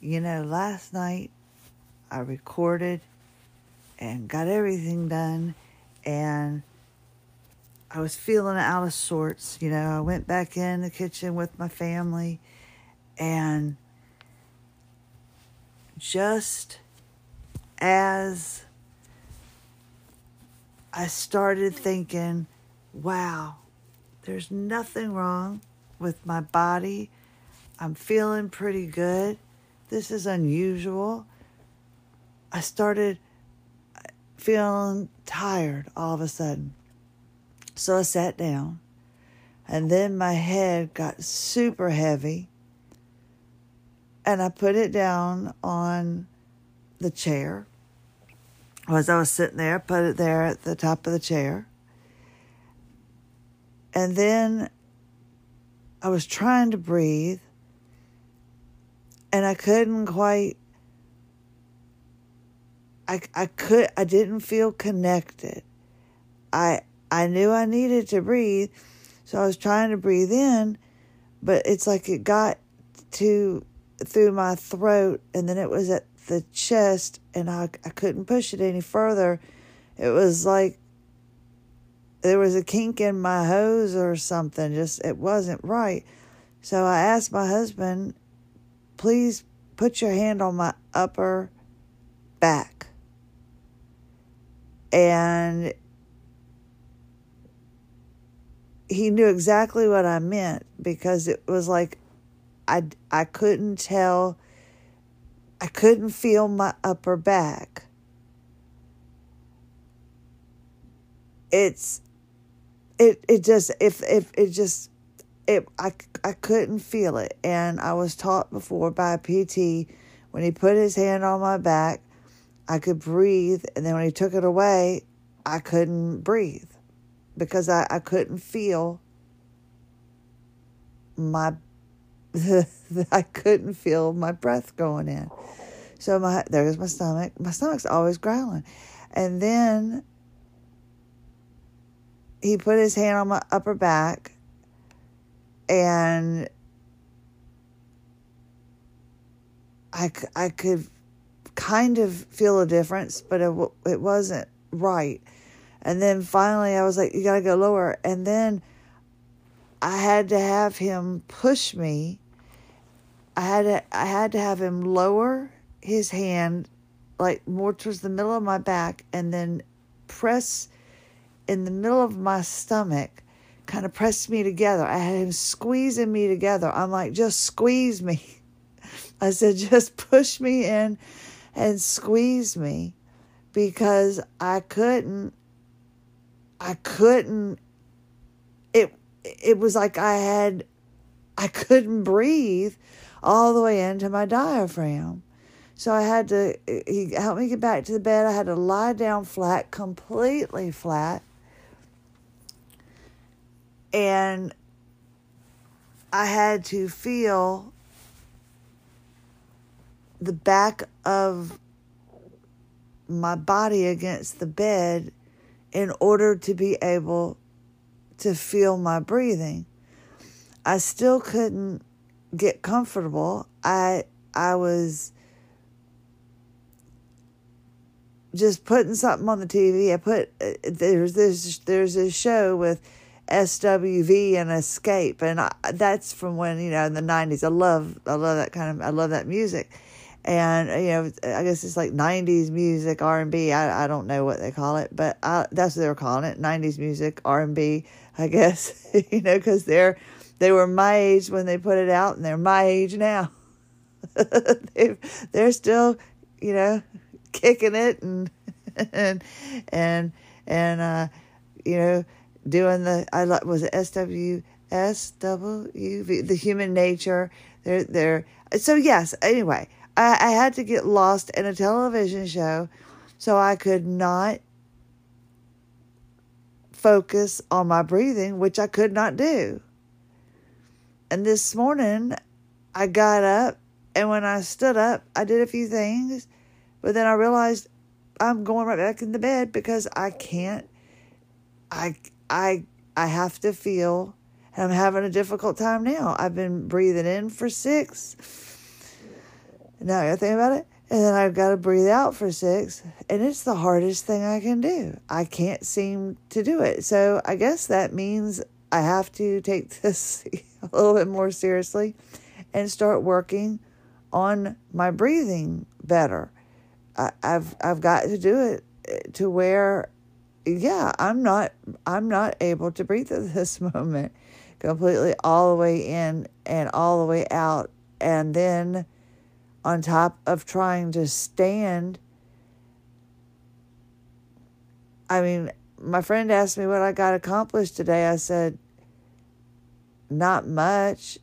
you know, last night I recorded and got everything done, and I was feeling out of sorts. You know, I went back in the kitchen with my family, and just as I started thinking, wow, there's nothing wrong with my body. I'm feeling pretty good. This is unusual. I started feeling tired all of a sudden. So I sat down, and then my head got super heavy, and I put it down on the chair. As I was sitting there, I put it there at the top of the chair. And then I was trying to breathe, and I couldn't quite I I could I didn't feel connected. I I knew I needed to breathe, so I was trying to breathe in, but it's like it got to through my throat and then it was at the chest and I I couldn't push it any further. It was like there was a kink in my hose or something. Just it wasn't right. So I asked my husband, please put your hand on my upper back and he knew exactly what I meant because it was like I I couldn't tell I couldn't feel my upper back. It's it it just if if it just it I I couldn't feel it and I was taught before by a PT when he put his hand on my back I could breathe. And then when he took it away, I couldn't breathe because I, I couldn't feel my I couldn't feel my breath going in. So my there's my stomach. My stomach's always growling. And then he put his hand on my upper back and I, I could kind of feel a difference, but it, it wasn't right. And then finally, I was like, you got to go lower. And then I had to have him push me. I had to, I had to have him lower his hand like more towards the middle of my back and then press in the middle of my stomach, kind of pressed me together. I had him squeezing me together. I'm like, just squeeze me. I said, just push me in and squeeze me because I couldn't I couldn't it it was like I had I couldn't breathe all the way into my diaphragm. So I had to he helped me get back to the bed. I had to lie down flat, completely flat. And I had to feel the back of my body against the bed in order to be able to feel my breathing. I still couldn't get comfortable. I I was just putting something on the TV. I put uh, there's this there's a show with SWV and Xscape, and I, that's from when you know in the '90s. I love I love that kind of I love that music, and you know i guess it's like 90s music r&b i, I don't know what they call it but I, that's what they were calling it 90s music r&b i guess. You know because they're they were my age when they put it out and they're my age now. They they're still you know kicking it and and and and uh you know doing the i like was it sw SWV, the human nature. They're, so yes, anyway, I, I had to get lost in a television show so I could not focus on my breathing, which I could not do. And this morning, I got up, and when I stood up, I did a few things, but then I realized I'm going right back in the bed because I can't. I I I have to feel, and I'm having a difficult time now. I've been breathing in for six Now I gotta think about it. And then I've got to breathe out for six. And it's the hardest thing I can do. I can't seem to do it. So I guess that means I have to take this a little bit more seriously and start working on my breathing better. I, I've I've got to do it eh, to where yeah, I'm not I'm not able to breathe at this moment completely all the way in and all the way out and then on top of trying to stand I mean, my friend asked me what I got accomplished today. I said not much,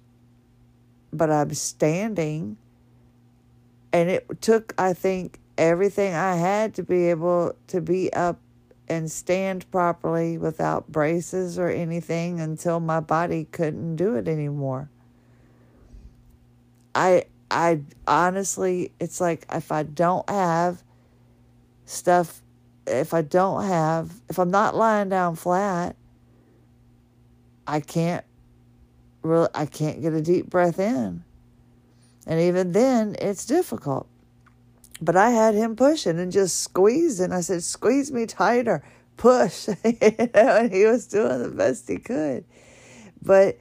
but I'm standing. And it took, I think, everything I had to be able to be up and stand properly without braces or anything until my body couldn't do it anymore. I I honestly it's like if I don't have stuff if I don't have if I'm not lying down flat I can't really I can't get a deep breath in. And even then it's difficult. But I had him pushing and just squeezing. I said, squeeze me tighter, push. you know, and he was doing the best he could. But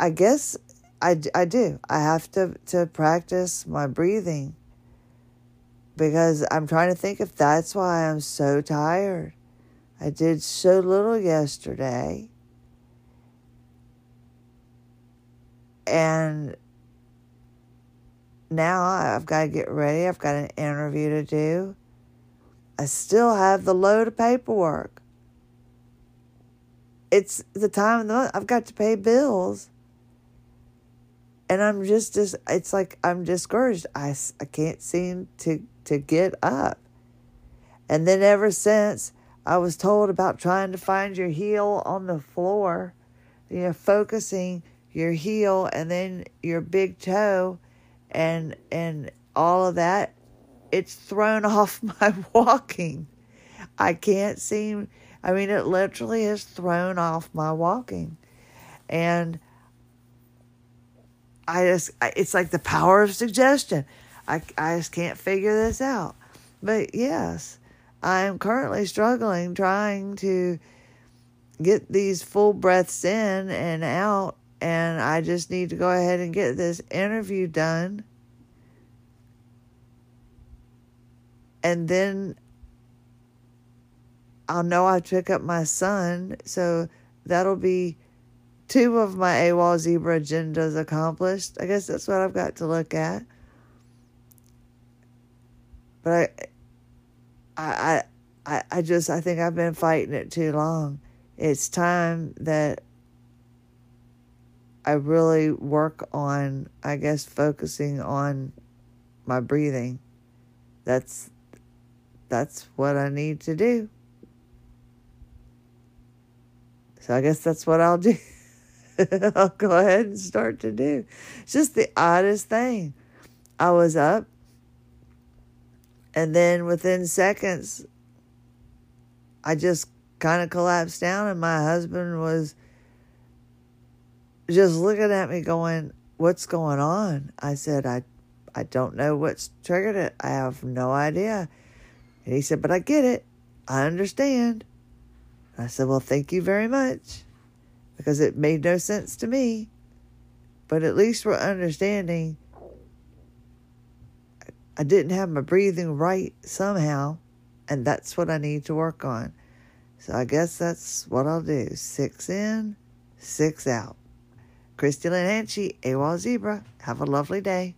I guess I, I do. I have to, to practice my breathing because I'm trying to think if that's why I'm so tired. I did so little yesterday. And now I've got to get ready. I've got an interview to do. I still have the load of paperwork. It's the time of the month. I've got to pay bills. And I'm just, just it's like I'm discouraged. I, I can't seem to, to get up. And then ever since I was told about trying to find your heel on the floor, you know, focusing your heel and then your big toe and and all of that it's thrown off my walking. I can't seem i mean it literally has thrown off my walking. And i just it's like the power of suggestion. I, I just can't figure this out. But yes i am currently struggling trying to get these full breaths in and out and I just need to go ahead and get this interview done. And then I'll know I took up my son, so that'll be two of my AWOL Zebra agendas accomplished. I guess that's what I've got to look at. But I, I, I, I just I think I've been fighting it too long. It's time that I really work on, I guess, focusing on my breathing. That's that's what I need to do. So I guess that's what I'll do. I'll go ahead and start to do. It's just the oddest thing. I was up, and then within seconds, I just kind of collapsed down, and my husband was just looking at me going, What's going on? I said, I I don't know what's triggered it. I have no idea. And he said, But I get it. I understand. I said, Well, thank you very much. Because it made no sense to me. But at least we're understanding I didn't have my breathing right somehow. And that's what I need to work on. So I guess that's what I'll do. Six in, six out. Christie Hanchey, AWOL Zebra. Have a lovely day.